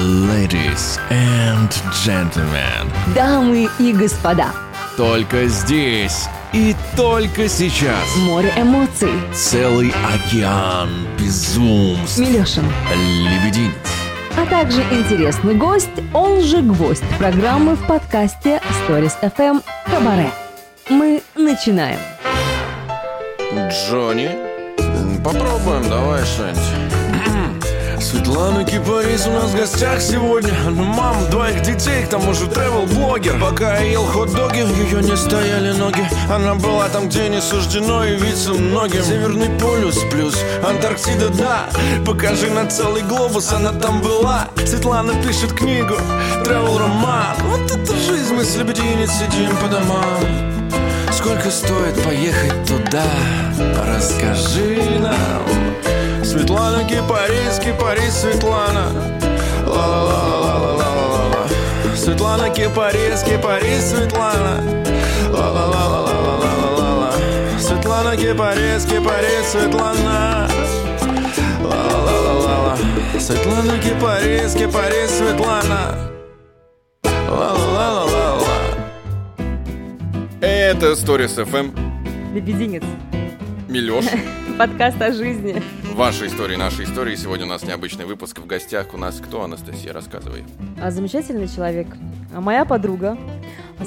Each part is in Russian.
Ladies and gentlemen. Дамы и господа. Только здесь и только сейчас. Море эмоций. Целый океан безумств. Милешин. Лебединец. А также интересный гость, он же гвоздь программы в подкасте Stories FM Кабаре. Мы начинаем. Джонни, попробуем, давай что-нибудь. Светлана Кипарис у нас в гостях сегодня. Она мама двоих детей, к тому же тревел-блогер Пока я ел хот-доги, ее не стояли ноги. Она была там, где не суждено явиться многим. Северный полюс плюс Антарктида, да. Покажи на целый глобус, она там была. Светлана пишет книгу, тревел-роман Вот это жизнь, мы с лебединец сидим по домам. Сколько стоит поехать туда? Расскажи нам Светлана Кипарис, Кипарис, Светлана Ла-ла-ла-ла-ла-ла-ла-ла Светлана Кипарис, Кипарис, Светлана Ла-ла-ла-ла-ла-ла-ла-ла Светлана Кипарис, Кипарис, Светлана Ла-ла-ла-ла-ла Светлана Кипарис, Кипарис, Светлана Ла-ла-ла-ла-ла-ла Это Stories FM. Лебединец. Милёш. Подкаст о жизни. Ваши истории, наши истории. Сегодня у нас необычный выпуск. В гостях у нас кто, Анастасия? Рассказывай. А, Замечательный человек. А Моя подруга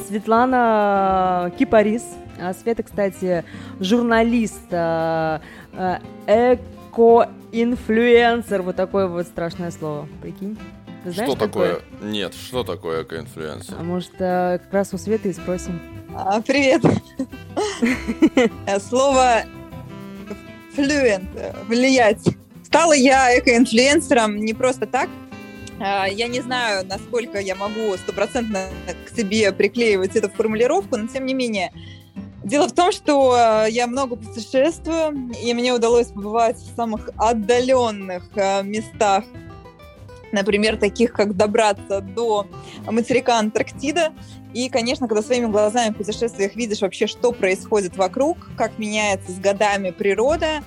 Светлана Кипарис. А Света, кстати, журналист, а, а, эко-инфлюенсер. Вот такое вот страшное слово. Прикинь. Ты знаешь что такое? Нет, что такое эко-инфлюенсер? А может, а, как раз у Светы и спросим. А, Привет. Слово э, влиять. Стала я экоинфлюенсером не просто так. А, Я не знаю, насколько я могу стопроцентно к себе приклеивать эту формулировку, но тем не менее. Дело в том, что э, я много путешествую, и мне удалось побывать в самых отдаленных э, местах, например, таких как добраться до материка Антарктида. И, конечно, когда своими глазами в путешествиях видишь вообще, что происходит вокруг, как меняется с годами природа,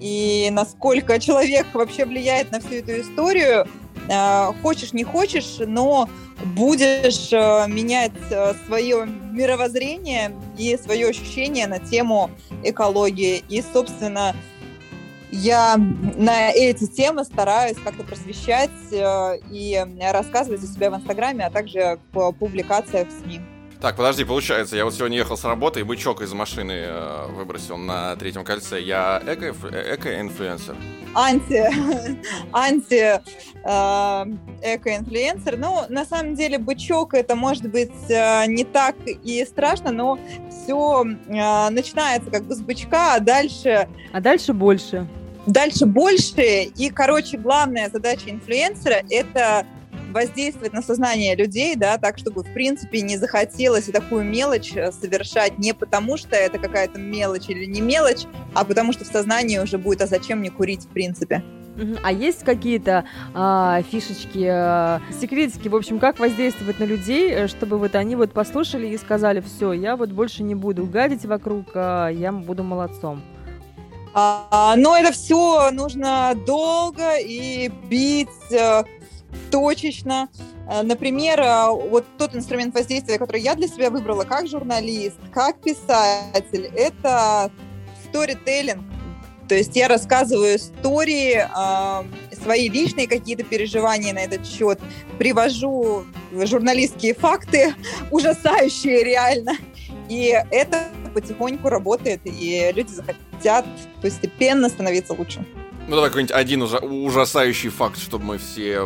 и насколько человек вообще влияет на всю эту историю, э, хочешь не хочешь, но будешь э, менять э, свое мировоззрение и свое ощущение на тему экологии. И, собственно, я на эти темы стараюсь как-то просвещать э, и рассказывать о себе в Инстаграме, а также в публикациях в СМИ. Так, подожди, получается, я вот сегодня ехал с работы и бычок из машины э, выбросил на третьем кольце. Я эко- э, эко-инфлюенсер. Анти, анти э, эко-инфлюенсер. Ну, на самом деле, бычок это может быть э, не так и страшно, но все э, начинается как бы с бычка, а дальше А дальше больше. дальше больше. И, короче, главная задача инфлюенсера – это воздействовать на сознание людей, да, так, чтобы, в принципе, не захотелось и такую мелочь э, совершать не потому, что это какая-то мелочь или не мелочь, а потому что в сознании уже будет, а зачем мне курить, в принципе. А есть какие-то а, фишечки, а, секретики, в общем, как воздействовать на людей, э, чтобы вот они вот послушали и сказали, все, я вот больше не буду гадить вокруг, а я буду молодцом. А, но это все нужно долго и бить точечно. Э, Например, э, вот тот инструмент воздействия, который я для себя выбрала как журналист, как писатель, это сторителлинг. То есть я рассказываю истории, э, свои личные какие-то переживания на этот счет, привожу журналистские факты, ужасающие реально. И это потихоньку работает, и люди захотят постепенно становиться лучше. Ну, давай какой-нибудь один ужа- ужасающий факт, чтобы мы все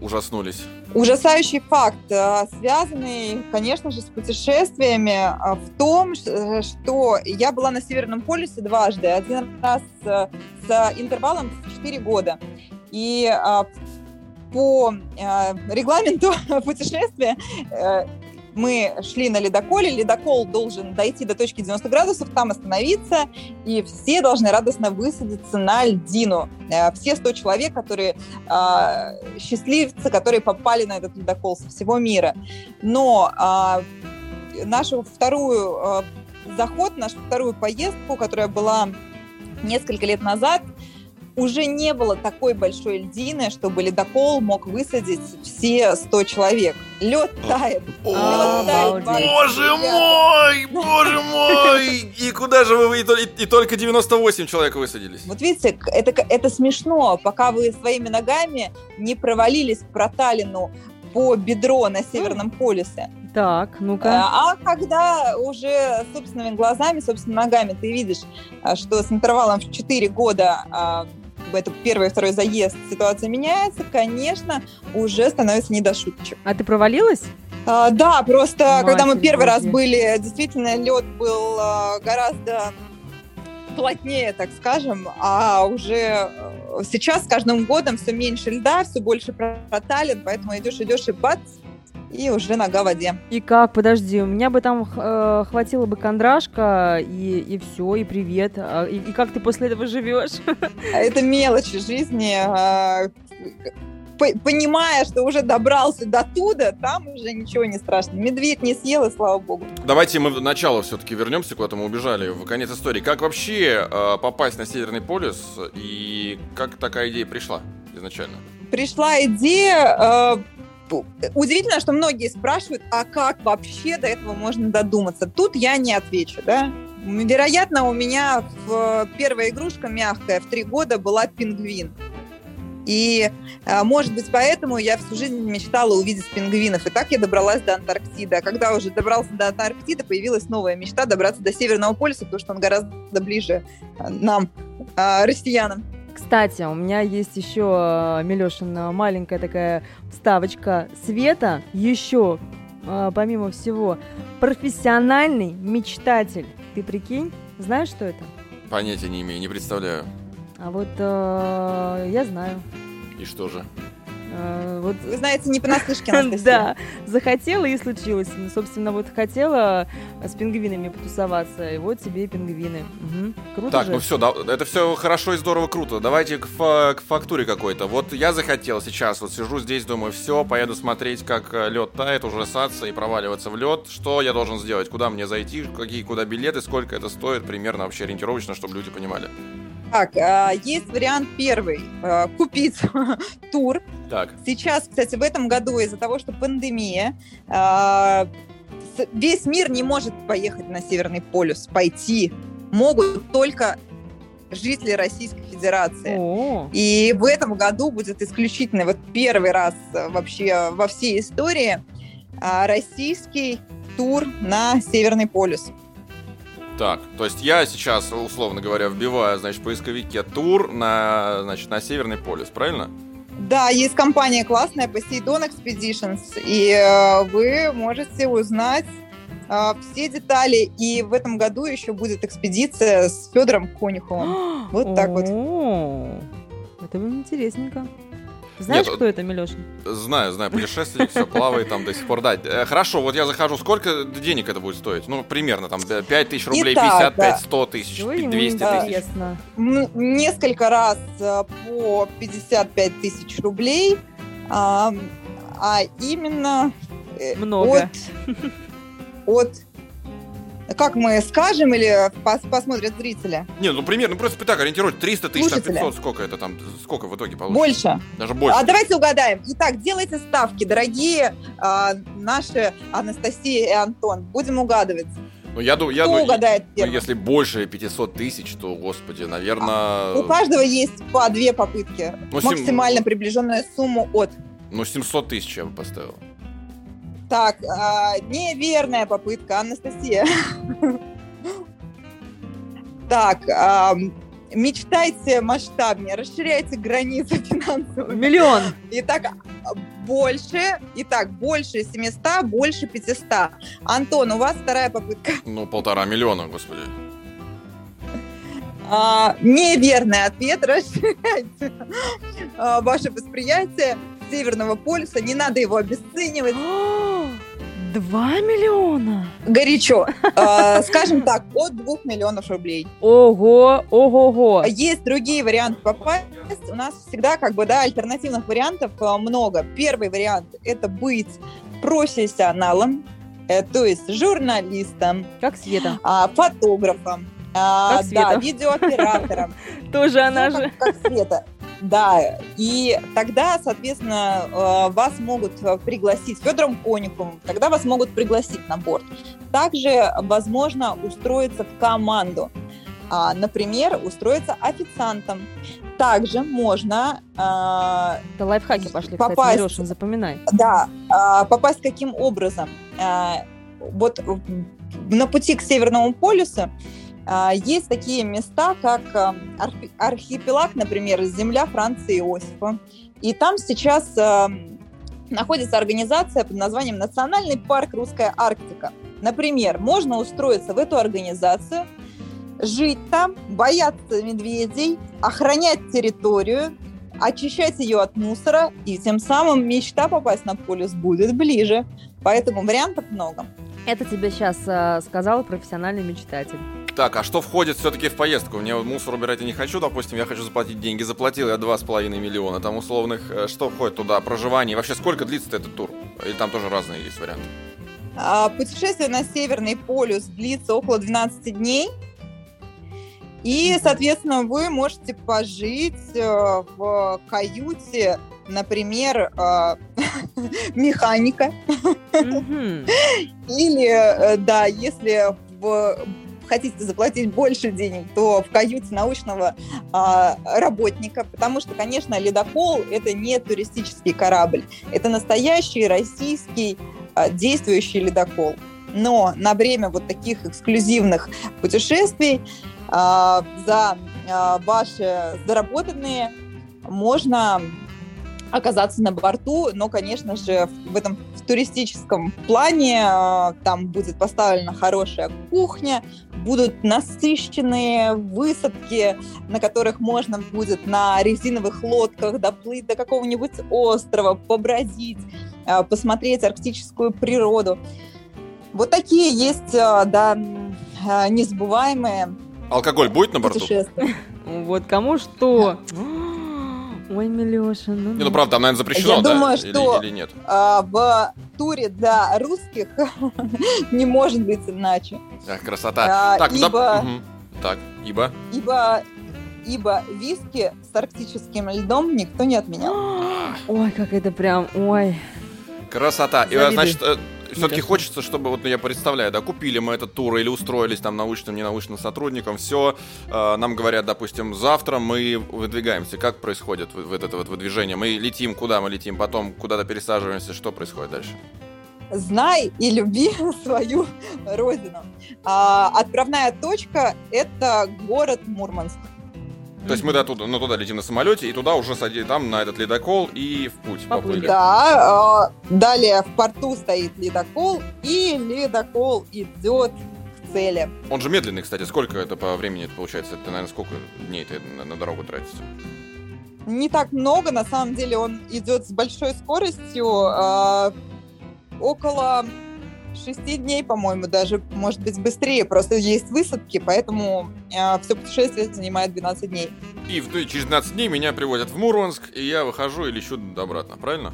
ужаснулись. Ужасающий факт, э, связанный, конечно же, с путешествиями, э, в том, э, что я была на Северном полюсе дважды, один раз с интервалом в 4 года. И по регламенту путешествия мы шли на ледоколе, ледокол должен дойти до точки 90 градусов, там остановиться, и все должны радостно высадиться на льдину. Э, Все 100 человек, которые э, счастливцы, которые попали на этот ледокол со всего мира. Но а, нашу вторую э, заход, нашу вторую поездку, которая была несколько лет назад, уже не было такой большой льдины, чтобы ледокол мог высадить все 100 человек. Лед тает. О, тает. Боже мой, боже мой! И куда же вы и, и- и только 98 человек высадились? Вот видите, это, это смешно, пока вы своими ногами не провалились к проталину по бедро на Северном полюсе. Так, ну-ка. А когда уже собственными глазами, собственными ногами ты видишь, а, что с интервалом в 4 года а, бы это первый и второй заезд, ситуация меняется, конечно, уже становится не до шуточек. А ты провалилась? А, да, просто Матерь когда мы первый раз Божья. были, действительно лед был а, гораздо плотнее, так скажем, а уже э, сейчас с каждым годом все меньше льда, все больше проталин, поэтому идешь, идешь и бац, и уже нога в воде. И как? Подожди, у меня бы там э, хватило бы кондрашка, и, и все, и привет. А, и, и как ты после этого живешь? А Это мелочи жизни. а, по- Понимая, что уже добрался до туда, там уже ничего не страшно. Медведь не съел, и слава богу. Давайте мы в начало все-таки вернемся, куда-то мы убежали, в конец истории. Как вообще э, попасть на Северный полюс и как такая идея пришла изначально? Пришла идея... пу- Удивительно, что многие спрашивают, а как вообще до этого можно додуматься? Тут я не отвечу, да? Вероятно, у меня в первая игрушка мягкая в три года была пингвин. И, э, может быть, поэтому я всю жизнь мечтала увидеть пингвинов. И так я добралась до Антарктиды. А когда уже добрался до Антарктиды, появилась новая мечта добраться до Северного полюса, потому что он гораздо ближе э, нам, э, россиянам. Кстати, у меня есть еще, Милешин, маленькая такая вставочка. Света еще, э, помимо всего, профессиональный мечтатель. Ты прикинь? Знаешь, что это? Понятия не имею, не представляю. А вот э, я знаю. И что же? Э, вот Вы знаете, не понаслышке, Анастасия. Да, захотела и случилось. Ну, собственно, вот хотела с пингвинами потусоваться, и вот тебе и пингвины. Мгм. Круто Так, же. ну все, это все хорошо и здорово, круто. Давайте к, фа- к фактуре какой-то. Вот я захотел сейчас, вот сижу здесь, думаю, все, поеду смотреть, как лед тает, ужасаться и проваливаться в лед. Что я должен сделать? Куда мне зайти? Какие куда билеты? Сколько это стоит? Примерно вообще ориентировочно, чтобы люди понимали. Так, а, есть вариант первый. а, Купить тур. Так, Сейчас, кстати, в этом году из-за того, что пандемия, а, весь мир не может поехать на Северный полюс, пойти. Могут только жители Российской Федерации. О, И в этом году будет исключительно вот первый раз вообще во всей истории российский тур на Северный полюс. Так. То есть я сейчас, условно говоря, вбиваю, значит, в поисковике тур на, значит, на Северный полюс, правильно? Да, есть компания классная, Poseidon Expeditions, и э, вы можете узнать э, все детали. И в этом году еще будет экспедиция с Федором Конюховым. Вот так вот. О, Это интересненько. Знаешь, Нет, кто это, Милешин? Знаю, знаю, путешественник, все, плавает там до сих пор. Да, Э, хорошо, вот я захожу, сколько денег это будет стоить? Ну, примерно, там, 5 тысяч рублей, Итак, 55, да. 100 тысяч, Чего ему 200 тысяч. Несколько раз э, по 55 тысяч рублей, а, а именно э, Много. от, от как мы скажем или пос- посмотрят зрители? Не, ну, примерно, просто так ориентировать, 300 тысяч, Слушатели. 500, сколько это там, сколько в итоге получится? Больше. Даже больше. А давайте угадаем. Итак, делайте ставки, дорогие а, наши Анастасия и Антон. Будем угадывать. Ну, я думаю, я угадает ну, первым? если больше 500 тысяч, то, господи, наверное, У каждого есть по две попытки. Ну, сем- Максимально приближенная сумму от. ну, 700 тысяч я бы поставил. Так, а, неверная попытка, Анастасия. Так, а, мечтайте масштабнее, расширяйте границы финансовые. Миллион. Итак, больше, итак, больше 700, больше 500. Антон, у вас вторая попытка. Ну, полтора миллиона, господи. А, неверный ответ. Расширяйте а, ваше восприятие Северного полюса. Не надо его обесценивать. Два миллиона? Горячо. А, скажем так, от 2 миллионов рублей. Ого, ого-го. Есть другие варианты попасть. У нас всегда как бы, да, альтернативных вариантов а, много. Первый вариант – это быть профессионалом, э, то есть журналистом, Как Света. а, фотографом, А, да, видеооператором. Тоже она же. Как Света. Да, и тогда, соответственно, э, вас могут пригласить Федором Кониковым, тогда вас могут пригласить на борт. Также возможно устроиться в команду. А, например, устроиться официантом. Также можно... Э, Это лайфхаки пошли, попасть, кстати, Леша, запоминай. Да, э, попасть каким образом? Э, вот на пути к Северному полюсу э, есть такие места, как э, архипелаг, например, земля Франции Иосифа. И там сейчас э, находится организация под названием Национальный парк Русская Арктика. Например, можно устроиться в эту организацию – жить там, бояться медведей, охранять территорию, очищать ее от мусора, и тем самым мечта попасть на полюс будет ближе. Поэтому вариантов много. Это тебе сейчас э, сказал профессиональный мечтатель. Так, а что входит все-таки в поездку? Мне мусор убирать я не хочу, допустим, я хочу заплатить деньги. Заплатил я 2,5 миллиона, там условных. Э, что входит туда? Проживание? Вообще, сколько длится этот тур? Или там тоже разные есть варианты? А, путешествие на Северный полюс длится около 12 дней. И, соответственно, вы можете пожить э, в каюте, например, э, механика. Или, э, да, если хотите заплатить больше денег, то в каюте научного а, работника, потому что, конечно, ледокол – это не туристический корабль, это настоящий российский а, действующий ледокол. Но на время вот таких эксклюзивных путешествий а, за а, ваши заработанные можно оказаться на борту, но, конечно же, в этом в туристическом плане а, там будет поставлена хорошая кухня, будут насыщенные высадки, на которых можно будет на резиновых лодках доплыть до какого-нибудь острова, побродить, посмотреть арктическую природу. Вот такие есть, да, незабываемые Алкоголь будет на борту? Вот кому что. Ой, Милеша, ну... Не, ну правда, там, наверное, запрещено, Я да? думаю, что или, или нет? А, в туре для русских не может быть иначе. Так, красота. А, так, ибо... Да... Угу. Так, ибо... Ибо ибо виски с арктическим льдом никто не отменял. Ой, как это прям, ой. Красота. И, значит, все-таки хочется, чтобы, вот ну, я представляю, да, купили мы этот тур или устроились там научным, ненаучным сотрудникам, все, э, нам говорят, допустим, завтра мы выдвигаемся. Как происходит вот, вот это вот выдвижение? Мы летим, куда мы летим, потом куда-то пересаживаемся, что происходит дальше? знай и люби свою родину. А, отправная точка – это город Мурманск. То есть мы до туда, ну, туда летим на самолете, и туда уже садим там на этот ледокол и в путь поплыли. Да, э, далее в порту стоит ледокол, и ледокол идет к цели. Он же медленный, кстати. Сколько это по времени получается? Это, наверное, сколько дней ты на, на дорогу тратится? Не так много, на самом деле он идет с большой скоростью, э, около шести дней, по-моему, даже, может быть, быстрее. Просто есть высадки, поэтому э, все путешествие занимает 12 дней. И ну, через 12 дней меня приводят в Мурманск, и я выхожу и лечу обратно, правильно?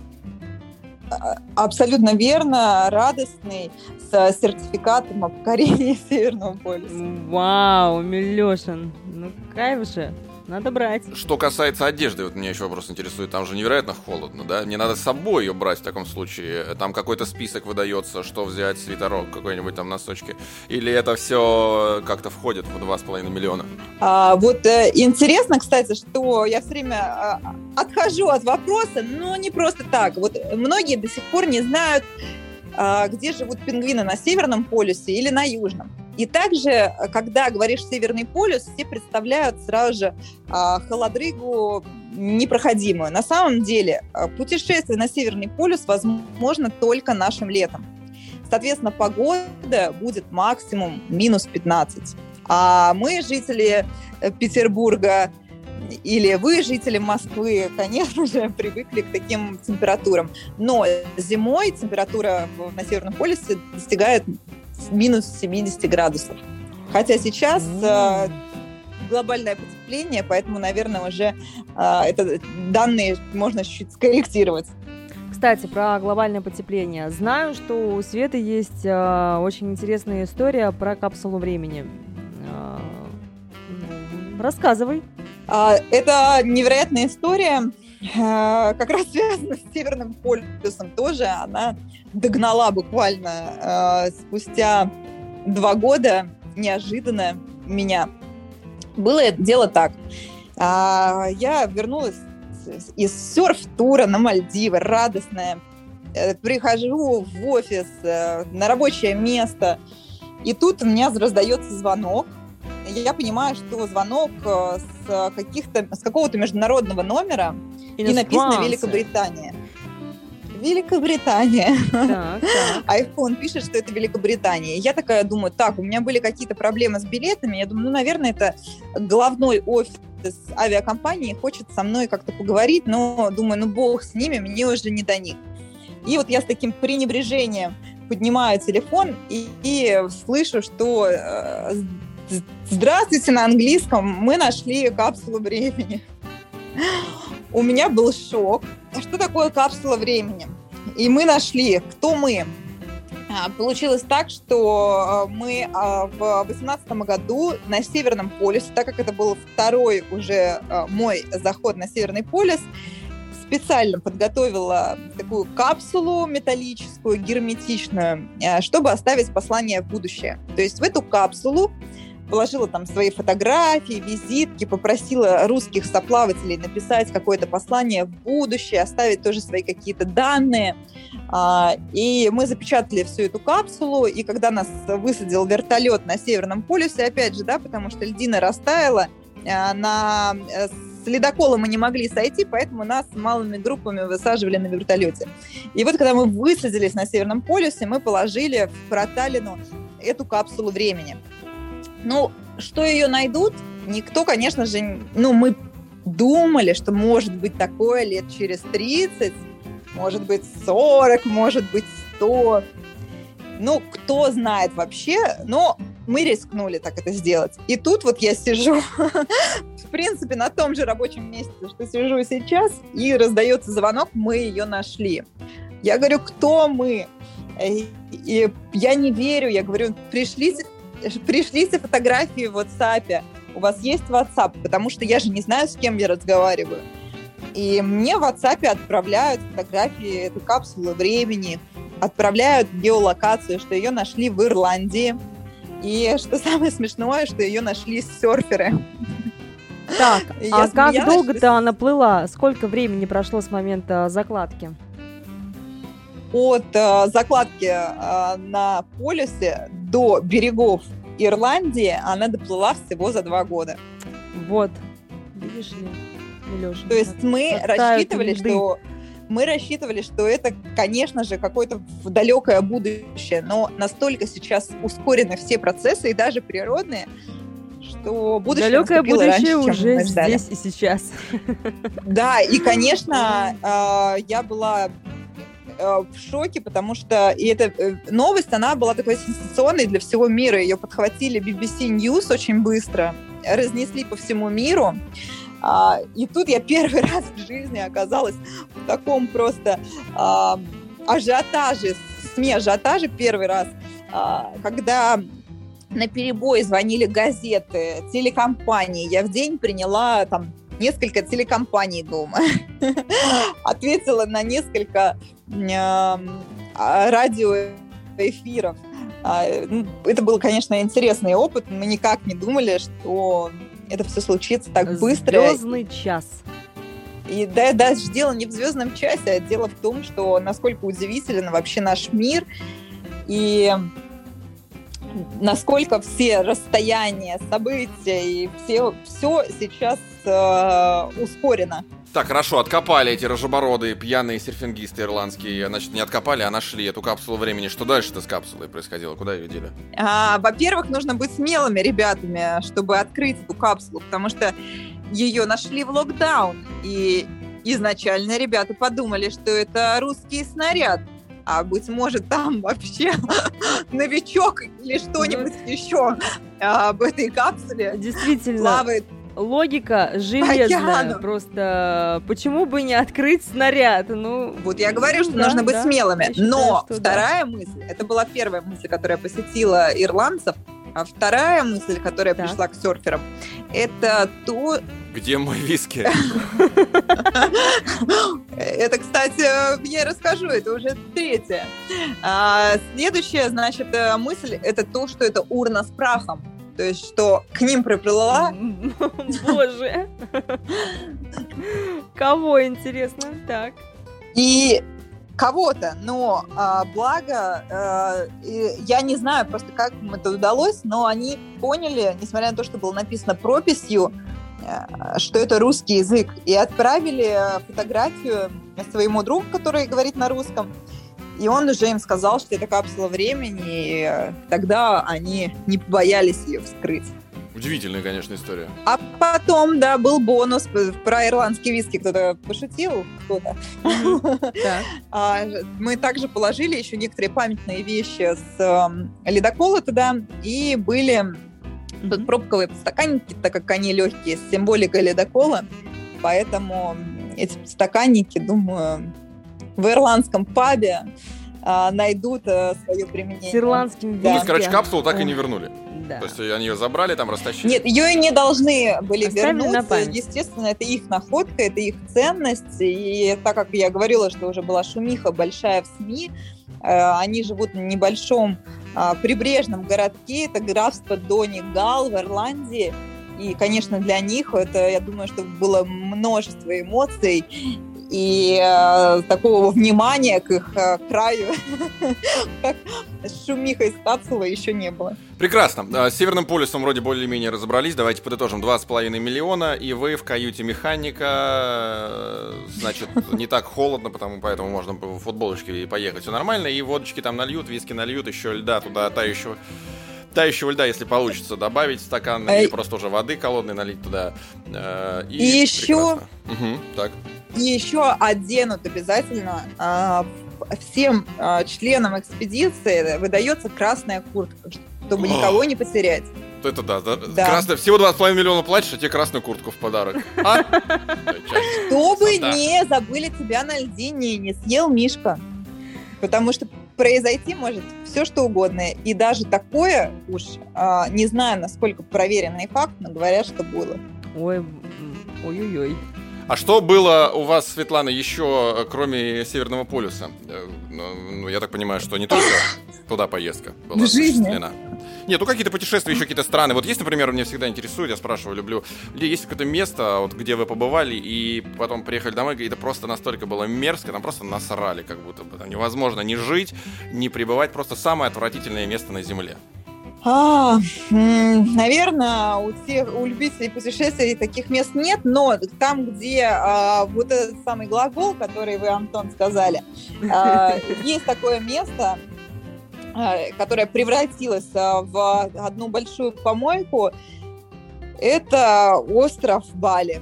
А, абсолютно верно, радостный, с сертификатом о покорении Северного полюса. Вау, Милешин, ну кайф же. Надо брать. Что касается одежды, вот меня еще вопрос интересует, там же невероятно холодно, да? Мне надо с собой ее брать в таком случае. Там какой-то список выдается, что взять, свитерок какой-нибудь там носочки. Или это все как-то входит в 2,5 миллиона? А, вот э, интересно, кстати, что я все время а, отхожу от вопроса, но не просто так. Вот многие до сих пор не знают, а, где живут пингвины на Северном полюсе или на Южном. И также, когда говоришь Северный полюс, все представляют сразу же а, холодрыгу непроходимую. На самом деле а, путешествие на Северный полюс возможно только нашим летом. Соответственно, погода будет максимум минус 15. А мы, жители э, Петербурга, или вы, жители Москвы, конечно же, привыкли к таким температурам. Но зимой температура на Северном полюсе достигает минус 70 градусов. Хотя сейчас э, глобальное потепление, поэтому, наверное, уже э, это, данные можно чуть-чуть скорректировать. Кстати, про глобальное потепление. Знаю, что у Светы есть э, очень интересная история про капсулу времени. Э, рассказывай. А, это невероятная история, как раз связана с Северным полюсом тоже. Она догнала буквально а, спустя два года неожиданно меня. Было это дело так. Я вернулась из серф-тура на Мальдивы, радостная. Э, прихожу в офис, э, на рабочее место, и тут у меня раздается звонок. Я понимаю, что звонок э, с, каких-то, с какого-то международного номера, и написано Великобритания. Великобритания. Так, так. iPhone пишет, что это Великобритания. Я такая думаю, так, у меня были какие-то проблемы с билетами. Я думаю, ну, наверное, это главной офис авиакомпании хочет со мной как-то поговорить, но думаю, ну, бог с ними, мне уже не до них. И вот я с таким пренебрежением поднимаю телефон и, и слышу, что э, «Здравствуйте» на английском, мы нашли капсулу времени. У меня был шок. А что такое капсула времени? И мы нашли, кто мы. А, получилось так, что а, мы в 2018 году на Северном полюсе, так как это был второй уже мой заход на Северный полюс, специально подготовила такую капсулу металлическую, герметичную, чтобы оставить послание в будущее. То есть в эту капсулу положила там свои фотографии, визитки, попросила русских соплавателей написать какое-то послание в будущее, оставить тоже свои какие-то данные. А, и мы запечатали всю эту капсулу, и когда нас высадил вертолет на Северном полюсе, опять же, да, потому что льдина растаяла, а, на э, с ледокола мы не могли сойти, поэтому нас малыми группами высаживали на вертолете. И вот когда мы высадились на Северном полюсе, мы положили в проталину эту капсулу времени. Ну, что ее найдут, никто, конечно же, ну, мы думали, что может быть такое лет через 30, может быть 40, может быть 100. Ну, кто знает вообще, но мы рискнули так это сделать. И тут вот я сижу, в принципе, на том же рабочем месте, что сижу сейчас, и раздается звонок, мы ее нашли. Я говорю, кто мы? И я не верю, я говорю, пришлите пришлите фотографии в WhatsApp. У вас есть WhatsApp? Потому что я же не знаю, с кем я разговариваю. И мне в WhatsApp отправляют фотографии этой капсулы времени, отправляют геолокацию, что ее нашли в Ирландии. И что самое смешное, что ее нашли серферы. Так, а как долго-то она плыла? Сколько времени прошло с момента закладки? От э, закладки э, на полюсе до берегов Ирландии она доплыла всего за два года. Вот, видишь ли, Милеша. То есть мы рассчитывали, льды. что мы рассчитывали, что это, конечно же, какое-то далекое будущее, но настолько сейчас ускорены все процессы и даже природные, что будущее Далекое будущее раньше, уже здесь и сейчас. Да, и, конечно, э, я была в шоке, потому что и эта э, новость, она была такой сенсационной для всего мира. Ее подхватили BBC News очень быстро, разнесли по всему миру. А, и тут я первый раз в жизни оказалась в таком просто а, ажиотаже, СМИ ажиотаже первый раз, а, когда на перебой звонили газеты, телекомпании. Я в день приняла там несколько телекомпаний дома, ответила на несколько а, радиоэфиров. А, ну, это был, конечно, интересный опыт. Мы никак не думали, что это все случится так быстро. Звездный час. И да, даже дело не в звездном часе, а дело в том, что насколько удивителен вообще наш мир. И насколько все расстояния, события и все, все сейчас э, ускорено. Так, хорошо, откопали эти рожебородые пьяные серфингисты ирландские. Значит, не откопали, а нашли эту капсулу времени. Что дальше-то с капсулой происходило? Куда ее дели? А, во-первых, нужно быть смелыми ребятами, чтобы открыть эту капсулу, потому что ее нашли в локдаун. И изначально ребята подумали, что это русский снаряд а быть может там вообще новичок или что-нибудь еще а, в этой капсуле Действительно. плавает логика железная. Океаном. Просто почему бы не открыть снаряд? Ну, вот я говорю, что да, нужно быть да. смелыми. Считаю, Но вторая да. мысль, это была первая мысль, которая посетила ирландцев. А вторая мысль, которая Так. пришла к серферам, это то, Где мой виски? Это, кстати, я расскажу, это уже третья. А, следующая, значит, э, мысль это то, что это урна с прахом. То есть, что к ним приплыла Боже. Кого, интересно? Так. и кого-то, но а, благо, и я не знаю просто, как им это удалось, но они поняли, несмотря на то, что было написано прописью, э, что это русский язык, и отправили э, фотографию своему другу, который говорит на русском, и он уже им сказал, что это капсула времени, и э, тогда они не побоялись ее вскрыть. Удивительная, конечно, история. А потом, да, был бонус про ирландский виски, кто-то пошутил, кто-то. А, Мы также положили еще некоторые памятные вещи с эм, ледокола туда, и были пробковые подстаканники, так как они легкие, с символикой ледокола, поэтому эти подстаканники, думаю, в ирландском пабе а, найдут свое применение. С ирландским Да. Ну, короче, виски. капсулу так и не вернули. Да. То есть они ее забрали, там растащили. Нет, ее и не должны были Оставили на вернуть. Естественно, это их находка, это их ценность. И так как я говорила, что уже была шумиха большая в СМИ, э, они живут в небольшом а, прибрежном городке, это графство Донегал в Ирландии. И, конечно, для них это, я думаю, что было множество эмоций и э, такого внимания к их э, краю, как шумиха из капсулы еще не было. Прекрасно. А, С Северным полюсом вроде более-менее разобрались. Давайте подытожим. 2,5 миллиона, и вы в каюте механика. э, Значит, не так холодно, потому поэтому можно в футболочке поехать. Все нормально. И водочки там нальют, виски нальют, еще льда туда тающего. Тающего льда, если получится, добавить в стакан, Эй. или просто уже воды холодной налить туда. Э, И еще- прекрасно. Мгм, так. И еще оденут обязательно а, в- всем а, членам экспедиции выдается красная куртка, чтобы О. никого не потерять. Это да. да. Да. Красная- всего 2,5 миллиона платишь, а тебе красную куртку в подарок. А? Чтобы не забыли тебя на льдине и не съел Мишка. Потому что произойти может все что угодно. И даже такое уж, а, не знаю, насколько проверенный факт, но говорят, что было. Ой, ой-ой-ой. А что было у вас, Светлана, еще, э, кроме Северного полюса? Э, Ну, ну, я так понимаю, что не только туда поездка была В жизни? осуществлена. Нет, ну какие-то путешествия, еще какие-то страны. Вот есть, например, меня всегда интересует, я спрашиваю, люблю, где есть какое-то место, вот, где вы побывали, и потом приехали домой, и это просто настолько было мерзко, там просто насрали, как будто бы. Там невозможно ни жить, ни пребывать, просто самое отвратительное место на Земле. А, наверное, у тех, у любителей путешествий таких мест нет, но там, где а, вот этот самый глагол, который вы, Антон, сказали, а, есть такое место, а, которое превратилось а, в одну большую помойку. Это остров Бали.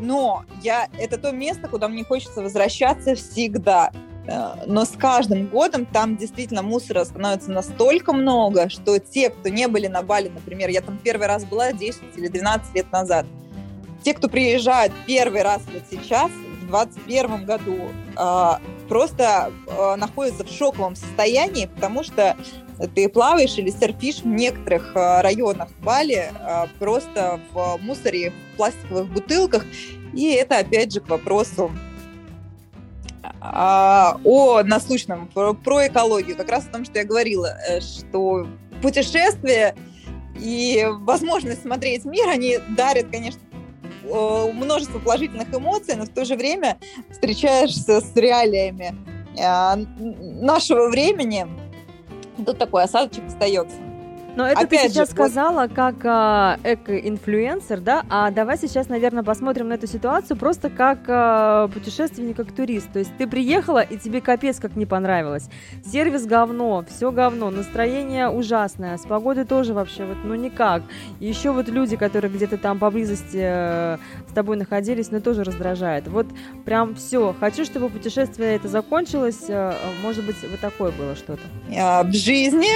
Но я, это то место, куда мне хочется возвращаться всегда. Э, Но с каждым годом там действительно мусора становится настолько много, что те, кто не были на Бали, например, я там первый раз была 10 или 12 лет назад, те, кто приезжают первый раз вот сейчас, в 2021 году, просто а, находятся в шоковом состоянии, потому что ты плаваешь или серфишь в некоторых а, районах Бали а, просто в мусоре, в пластиковых бутылках. И это, опять же, к вопросу а, о насущном, про, про экологию. Как раз о том, что я говорила, э, что путешествия и возможность смотреть мир, они дарят, конечно, э, множество положительных эмоций, но в то же время встречаешься с реалиями э, н- нашего времени. Тут такой осадочек остается. Но это Опять ты же, сейчас вот- сказала как а, эко-инфлюенсер, да? А давай сейчас, наверное, посмотрим на эту ситуацию просто как а, путешественник, как турист. То есть ты приехала, и тебе капец как не понравилось. Сервис говно, все говно, настроение ужасное, с погодой тоже вообще вот, ну никак. И еще вот люди, которые где-то там поблизости э, с тобой находились, ну тоже раздражает. Вот прям все. Хочу, чтобы путешествие это закончилось. э, Может быть, вот такое было что-то. А, В жизни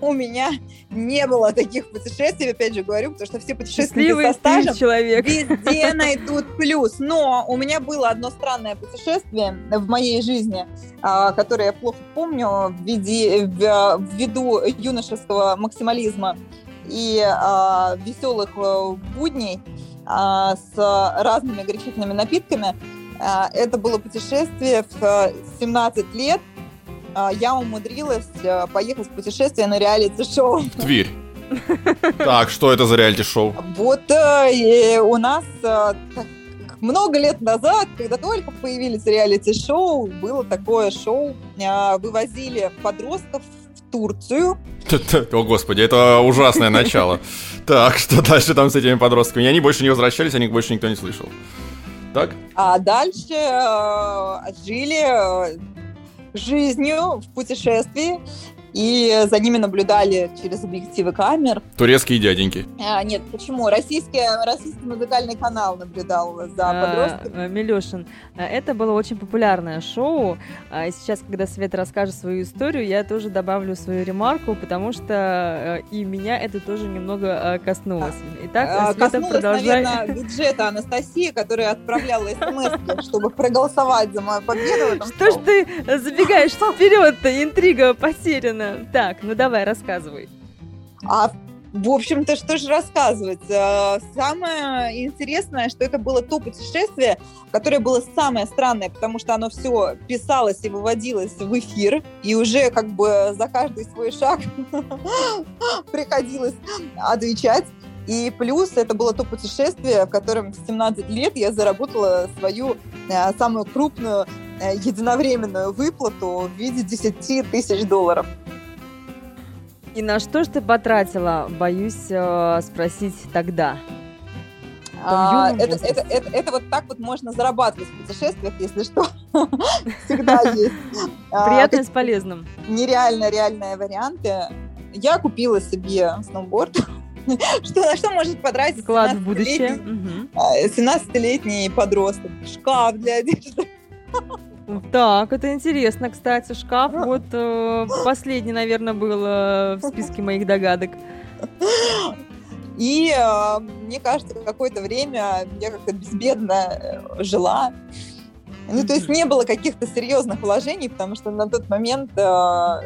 у меня не было таких путешествий, опять же говорю, потому что все путешествия со стажем человек. везде найдут плюс. Но у меня было одно странное путешествие в моей жизни, а, которое я плохо помню ввиду юношеского максимализма и а, веселых э, будней а, с разными горячительными напитками. Это было путешествие в 17 лет – а, я умудрилась э, поехать в путешествие на реалити-шоу. В Тверь. Так, что это за реалити-шоу? Вот э, у нас э, много лет назад, когда только появились реалити-шоу, было такое шоу, вывозили подростков в Турцию. О, господи, это ужасное начало. Так, что дальше там с этими подростками? И они больше не возвращались, о них больше никто не слышал. Так? А дальше жили жизнью в путешествии и за ними наблюдали через объективы камер. Турецкие дяденьки. А, нет, почему? Российский, российский музыкальный канал наблюдал за а, подростками. А, Милешин, это было очень популярное шоу. А сейчас, когда Света расскажет свою историю, я тоже добавлю свою ремарку, потому что э, и меня это тоже немного э, коснулось. Итак, а, Света, коснулось, продолжай. наверное, бюджета Анастасии, которая отправляла смс чтобы проголосовать за мою победу. Что ж ты забегаешь вперед-то? Интрига потеряна. Понятно. Так, ну давай, рассказывай. А в общем-то, что же рассказывать? Э, самое интересное, что это было то путешествие, которое было самое странное, потому что оно все писалось и выводилось в эфир, и уже как бы за каждый свой шаг приходилось отвечать. И плюс это было то путешествие, в котором в 17 лет я заработала свою э, самую крупную единовременную выплату в виде 10 тысяч долларов. И на что ж ты потратила, боюсь э, спросить тогда? А, это, это, это, это вот так вот можно зарабатывать в путешествиях, если что. Всегда есть. А, Приятно с полезным. Нереально реальные варианты. Я купила себе сноуборд. Что, на что может потратить Вклад в будущее. 17-летний подросток? Шкаф для одежды. Так, это интересно, кстати. Шкаф вот э, последний, наверное, был э, в списке моих догадок. И э, мне кажется, какое-то время я как-то безбедно э, жила. Ну, то есть не было каких-то серьезных вложений, потому что на тот момент э,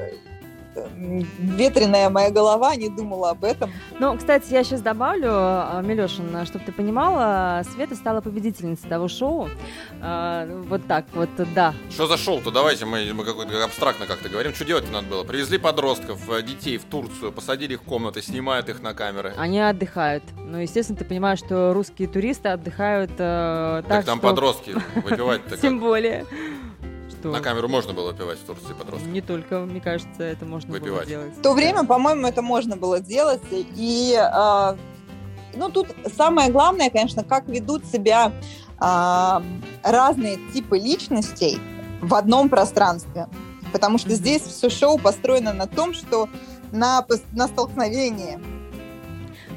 ветреная моя голова не думала об этом. Ну, кстати, я сейчас добавлю, а, Милешин, чтобы ты понимала, Света стала победительницей того шоу. А, вот так вот, да. Что за шоу-то? Давайте мы, мы какой-то абстрактно как-то говорим. Что делать надо было? Привезли подростков, э, детей в Турцию, посадили их в комнаты, снимают их на камеры. Они отдыхают. Ну, естественно, ты понимаешь, что русские туристы отдыхают э, так, Так там что... подростки выпивать-то Тем более что... На камеру можно было пивать в Турции подростков? Не только, мне кажется, это можно Выпивать. было делать. В то время, по-моему, это можно было делать. И, э, ну, тут самое главное, конечно, как ведут себя э, разные типы личностей в одном пространстве. Потому что mm-hmm. здесь все шоу построено на том, что на, на столкновении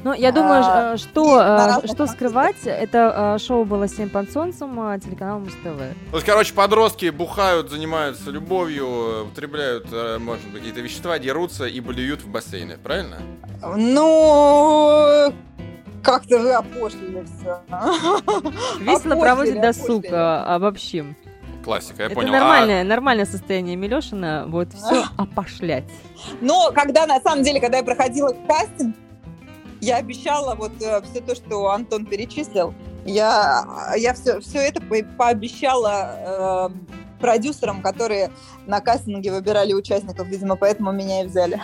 ну, я думаю, а, что, э, что скрывать, это э, шоу было «Семь под солнцем», э, телеканал Муз-ТВ. То есть, короче, подростки бухают, занимаются любовью, употребляют, может быть, какие-то вещества, дерутся и блюют в бассейны, правильно? Ну, как-то вы опошлили все. Весело проводит досуг, обобщим. Классика, я это понял. нормальное, а... нормальное состояние Милешина, вот все опошлять. Но когда, на самом деле, когда я проходила кастинг, я обещала вот э, все то, что Антон перечислил, я, я все, все это пообещала э, продюсерам, которые на кастинге выбирали участников, видимо, поэтому меня и взяли.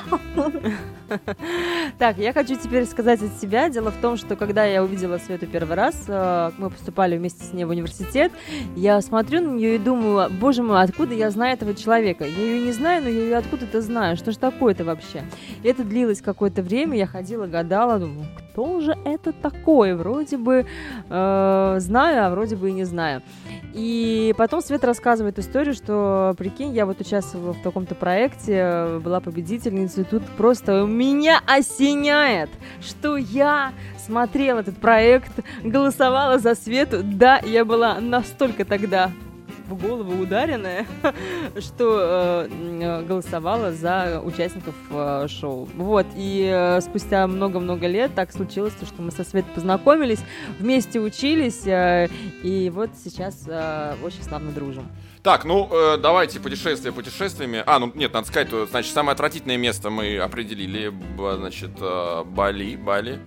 Так, я хочу теперь сказать от себя. Дело в том, что когда я увидела Свету первый раз, э, мы поступали вместе с ней в университет, я смотрю на нее и думаю, боже мой, откуда я знаю этого человека? Я ее не знаю, но я ее откуда-то знаю. Что ж такое-то вообще? И это длилось какое-то время, я ходила, гадала, думаю, кто же это такое? Вроде бы э, знаю, а вроде бы и не знаю. И потом Света рассказывает историю, что, прикинь, я вот участвовала в таком-то проекте, была победительницей, тут просто меня осеняет, что я смотрела этот проект, голосовала за Свету. Да, я была настолько тогда в голову ударенная, что э, голосовала за участников э, шоу. Вот, и э, спустя много-много лет так случилось, что мы со Светой познакомились, вместе учились, э, и вот сейчас э, очень славно дружим. Так, ну э, давайте путешествия путешествиями. А, ну нет, надо сказать, значит, самое отвратительное место мы определили, значит, э, Бали, Бали.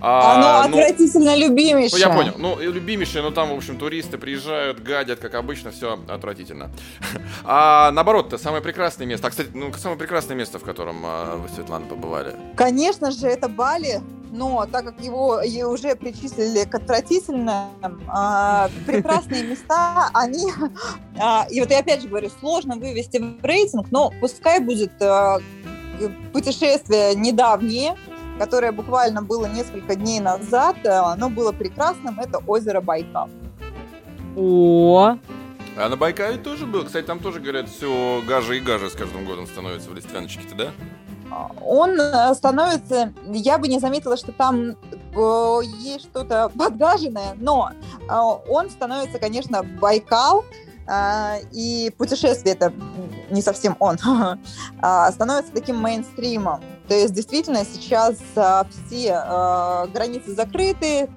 А, Оно ну, отвратительно любимейшее. Ну, я понял. Ну, любимейшее, но там, в общем, туристы приезжают, гадят, как обычно, все отвратительно. А наоборот-то, самое прекрасное место. А, кстати, ну, самое прекрасное место, в котором а, вы, Светлана, побывали? Конечно же, это Бали. Но так как его уже причислили к отвратительным, а, прекрасные места, они... А, и вот я опять же говорю, сложно вывести в рейтинг, но пускай будет а, путешествие недавнее, которое буквально было несколько дней назад. Э, оно было прекрасным. Это озеро Байкал. О, а на Байкале тоже был. Кстати, там тоже, говорят, все гаже и гаже с каждым годом становится в Листвяночке-то, да? Он э, становится... Я бы не заметила, что там э, есть что-то подгаженное, но он становится, конечно, Байкал, и путешествие это не совсем он, а, становится таким мейнстримом. То есть действительно сейчас а, все а, границы закрыты,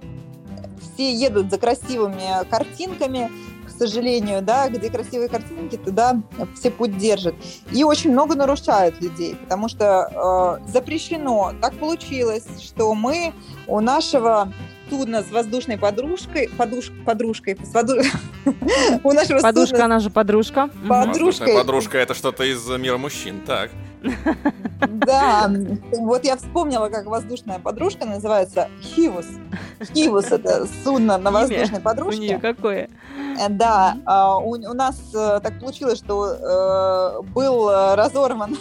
все едут за красивыми картинками, к сожалению, да, где красивые картинки, туда все путь держат. И очень много нарушают людей, потому что э, запрещено. Так получилось, что мы у нашего судна с воздушной подружкой, подуш, подружкой, с воду... у нашего Подушка, судна... она же подружка. Подружкой. Подружка это что-то из мира мужчин, так. Да, вот я вспомнила, как воздушная подружка называется Хивус. Хивус это судно на воздушной подружке. У нее какое? Э, да, а, у, у нас э, так получилось, что э, был разорван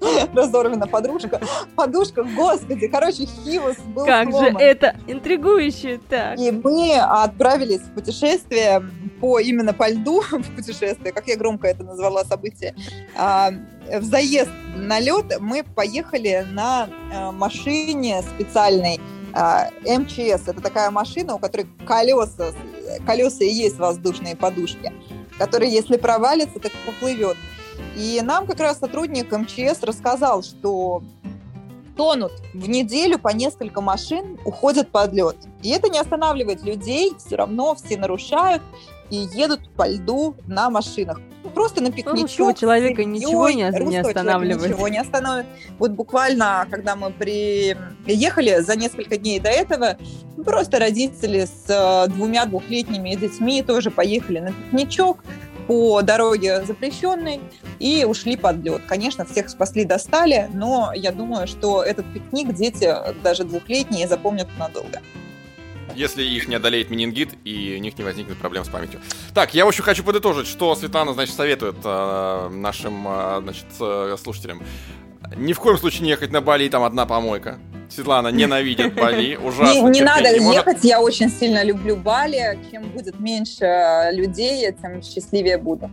разорвана подружка. Подушка, господи, короче, Хивус был Как сломан. же это интригующе так. И мы отправились в путешествие по именно по льду в путешествие, как я громко это назвала событие. В заезд на лед мы поехали на а, машине специальной а, МЧС. Это такая машина, у которой колеса, колеса и есть воздушные подушки, которые, если провалится, так поплывет. И нам как раз сотрудник МЧС рассказал, что тонут в неделю по несколько машин, уходят под лед. И это не останавливает людей, все равно все нарушают и едут по льду на машинах. Просто на пикничок. Русского человека ничего не, не останавливает. Ничего не остановит. Вот буквально, когда мы приехали за несколько дней до этого, просто родители с э, двумя двухлетними детьми тоже поехали на пикничок по дороге запрещенной и ушли под лед. Конечно, всех спасли, достали, но я думаю, что этот пикник дети, даже двухлетние, запомнят надолго если их не одолеет менингит и у них не возникнет проблем с памятью. Так, я очень хочу подытожить, что Светлана, значит, советует э, нашим, э, значит, э, слушателям. Ни в коем случае не ехать на Бали, там одна помойка. Светлана ненавидит Бали, ужасно. Не, не надо не ехать, может. я очень сильно люблю Бали. Чем будет меньше людей, тем счастливее буду.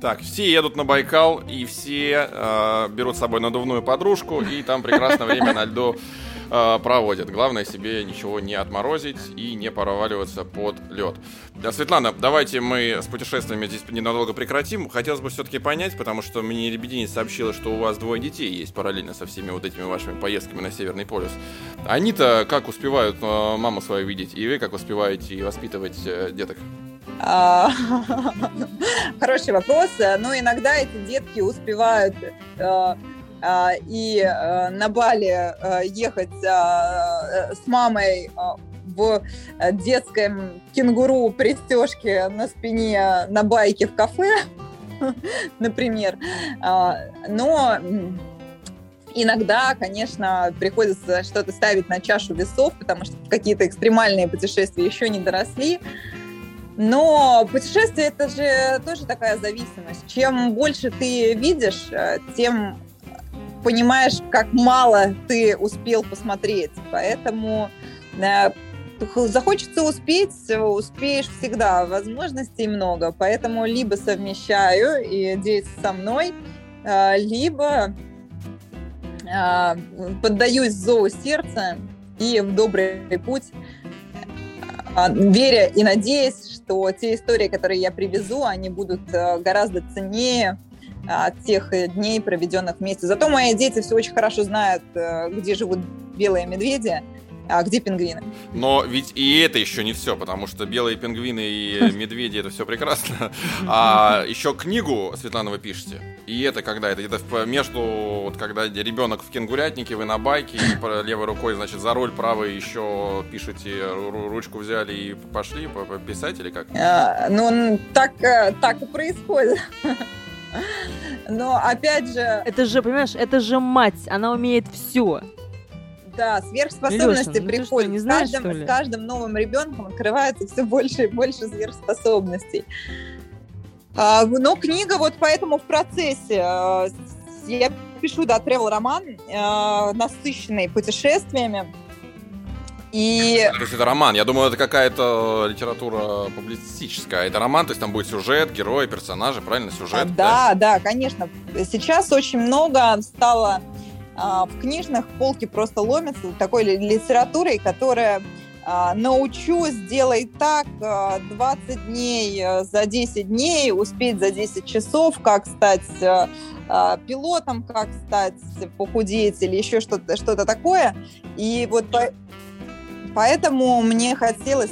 Так, все едут на Байкал, и все э, берут с собой надувную подружку, и там прекрасное время на льду э, проводят. Главное себе ничего не отморозить и не проваливаться под лед. Светлана, давайте мы с путешествиями здесь ненадолго прекратим. Хотелось бы все-таки понять, потому что мне Лебединец сообщила, что у вас двое детей есть параллельно со всеми вот этими вашими поездками на Северный полюс. Они-то как успевают э, маму свою видеть, и вы как успеваете воспитывать э, деток? А, хороший вопрос. Но иногда эти детки успевают и э, на Бали э, ехать э, с мамой в детском кенгуру пристежке на спине на байке в кафе, например. А, но иногда, конечно, приходится что-то ставить на чашу весов, потому что какие-то экстремальные путешествия еще не доросли. Но путешествие это же тоже такая зависимость. Чем больше ты видишь, тем понимаешь, как мало ты успел посмотреть. Поэтому э, захочется успеть, успеешь всегда. Возможностей много. Поэтому либо совмещаю и дети со мной, э, либо э, поддаюсь зову сердца и в добрый путь, веря и надеясь, что те истории, которые я привезу, они будут гораздо ценнее от тех дней, проведенных вместе. Зато мои дети все очень хорошо знают, э, где живут белые медведи, а где пингвины? Но ведь и это еще не все, потому что белые пингвины и медведи это все прекрасно. А еще книгу, Светлана, вы пишете. И это когда? Это где-то между, вот когда ребенок в кенгурятнике, вы на байке, и левой рукой, значит, за руль, правой еще пишете, ручку взяли и пошли писать или как? А, ну, так, э, так и происходит. Но опять же... Это же, понимаешь, это же мать, она умеет все. Да, сверхспособности Леша, ну приходят. Не знаешь, с, каждым, с каждым новым ребенком открывается все больше и больше сверхспособностей. А, но книга вот поэтому в процессе. А, я пишу, да, travel роман, а, насыщенный путешествиями. И... То есть это роман. Я думаю, это какая-то литература публицистическая. Это роман, то есть там будет сюжет, герои, персонажи, правильно, сюжет? Да, да, да конечно. Сейчас очень много стало а, в книжных полки просто ломятся такой литературой, которая а, научу, сделай так, 20 а, дней за 10 дней, успеть за 10 часов, как стать пилотом, как стать похудеть или еще что-то что такое. И вот. Поэтому мне хотелось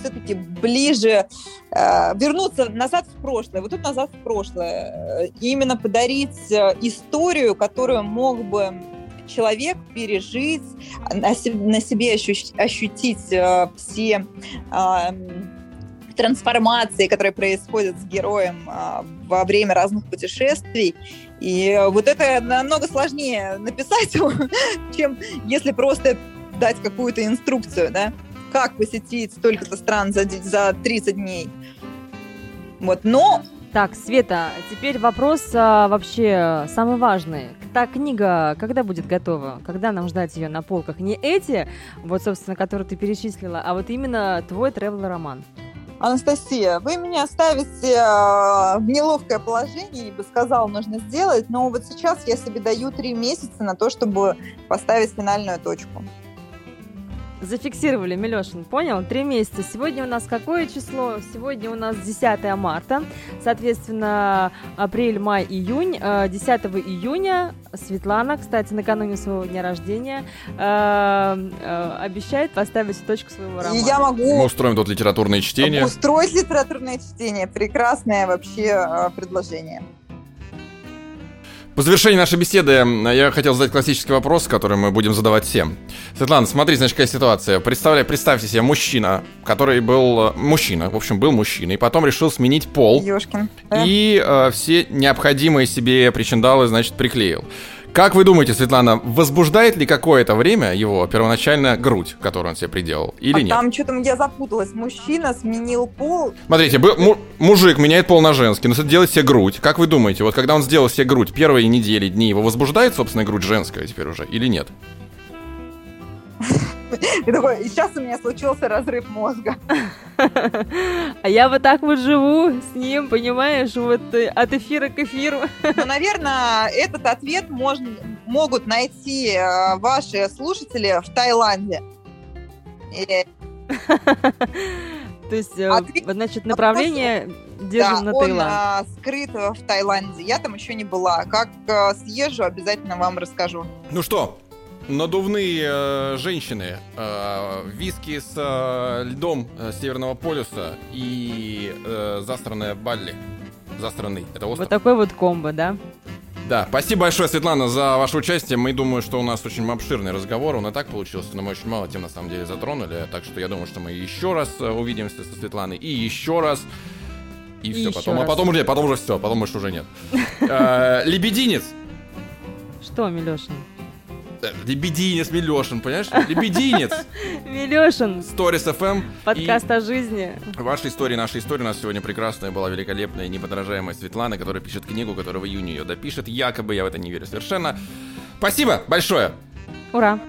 все-таки ближе э, вернуться назад в прошлое. Вот тут назад в прошлое. И именно подарить э, историю, которую мог бы человек пережить, на себе ощутить э, все трансформации, которые происходят с героем во время разных путешествий. И вот это намного сложнее написать, чем если просто дать какую-то инструкцию, да как посетить столько-то стран за, за 30 дней. Вот, но... Так, Света, теперь вопрос а, вообще самый важный. Та книга когда будет готова? Когда нам ждать ее на полках? Не эти, вот, собственно, которые ты перечислила, а вот именно твой тревел-роман. Анастасия, вы меня ставите э, в неловкое положение, ибо сказал, нужно сделать, но вот сейчас я себе даю три месяца на то, чтобы поставить финальную точку. Зафиксировали, Милешин, понял? Три месяца. Сегодня у нас какое число? Сегодня у нас 10 марта. Соответственно, апрель, май, июнь. 10 э, июня Светлана, кстати, накануне своего дня рождения, э, э, обещает поставить точку своего романа. Я могу... Мы устроим тут литературное чтение. Устроить литературное чтение. Прекрасное вообще предложение. По завершении нашей беседы я хотел задать классический вопрос, который мы будем задавать всем. Светлана, смотри, значит, какая ситуация. Представляй, представьте себе мужчина, который был... Э, мужчина, в общем, был мужчиной, и потом решил сменить пол. Ёшкин. И э, все необходимые себе причиндалы, значит, приклеил. Как вы думаете, Светлана, возбуждает ли какое-то время его первоначально грудь, которую он себе приделал, или а нет? Там что-то я запуталась. Мужчина сменил пол. Смотрите, мужик меняет пол на женский, но делает себе грудь. Как вы думаете, вот когда он сделал себе грудь, первые недели, дни, его возбуждает, собственно, грудь женская теперь уже, или нет? И такой, и сейчас у меня случился разрыв мозга. А я вот так вот живу с ним, понимаешь, вот э, от эфира к эфиру. Ну, наверное, этот ответ можно, могут найти э, ваши слушатели в Таиланде. И... То есть, э, Ответ... значит, направление держим да, на Таиланд. он скрыт в Таиланде. Я там еще не была. Как съезжу, обязательно вам расскажу. Ну что, надувные э, женщины, э, виски с э, льдом э, Северного полюса и э, застранная Балли. Застранный. Это остров. Вот такой вот комбо, да? Да, спасибо большое, Светлана, за ваше участие. Мы думаю, что у нас очень обширный разговор. Он и так получился, но мы очень мало тем на самом деле затронули. Так что я думаю, что мы еще раз увидимся со Светланой и еще раз. И, и все, потом, а раз. а потом уже, потом уже все, потом больше уже нет. Лебединец. Что, Милешин? Лебединец Милешин, понимаешь? Лебединец. Милешин. Сторис FM. Подкаст о жизни. Ваша история, наша история у нас сегодня прекрасная была, великолепная, неподражаемая Светлана, которая пишет книгу, которая в июне ее допишет. Якобы я в это не верю совершенно. Спасибо большое. Ура.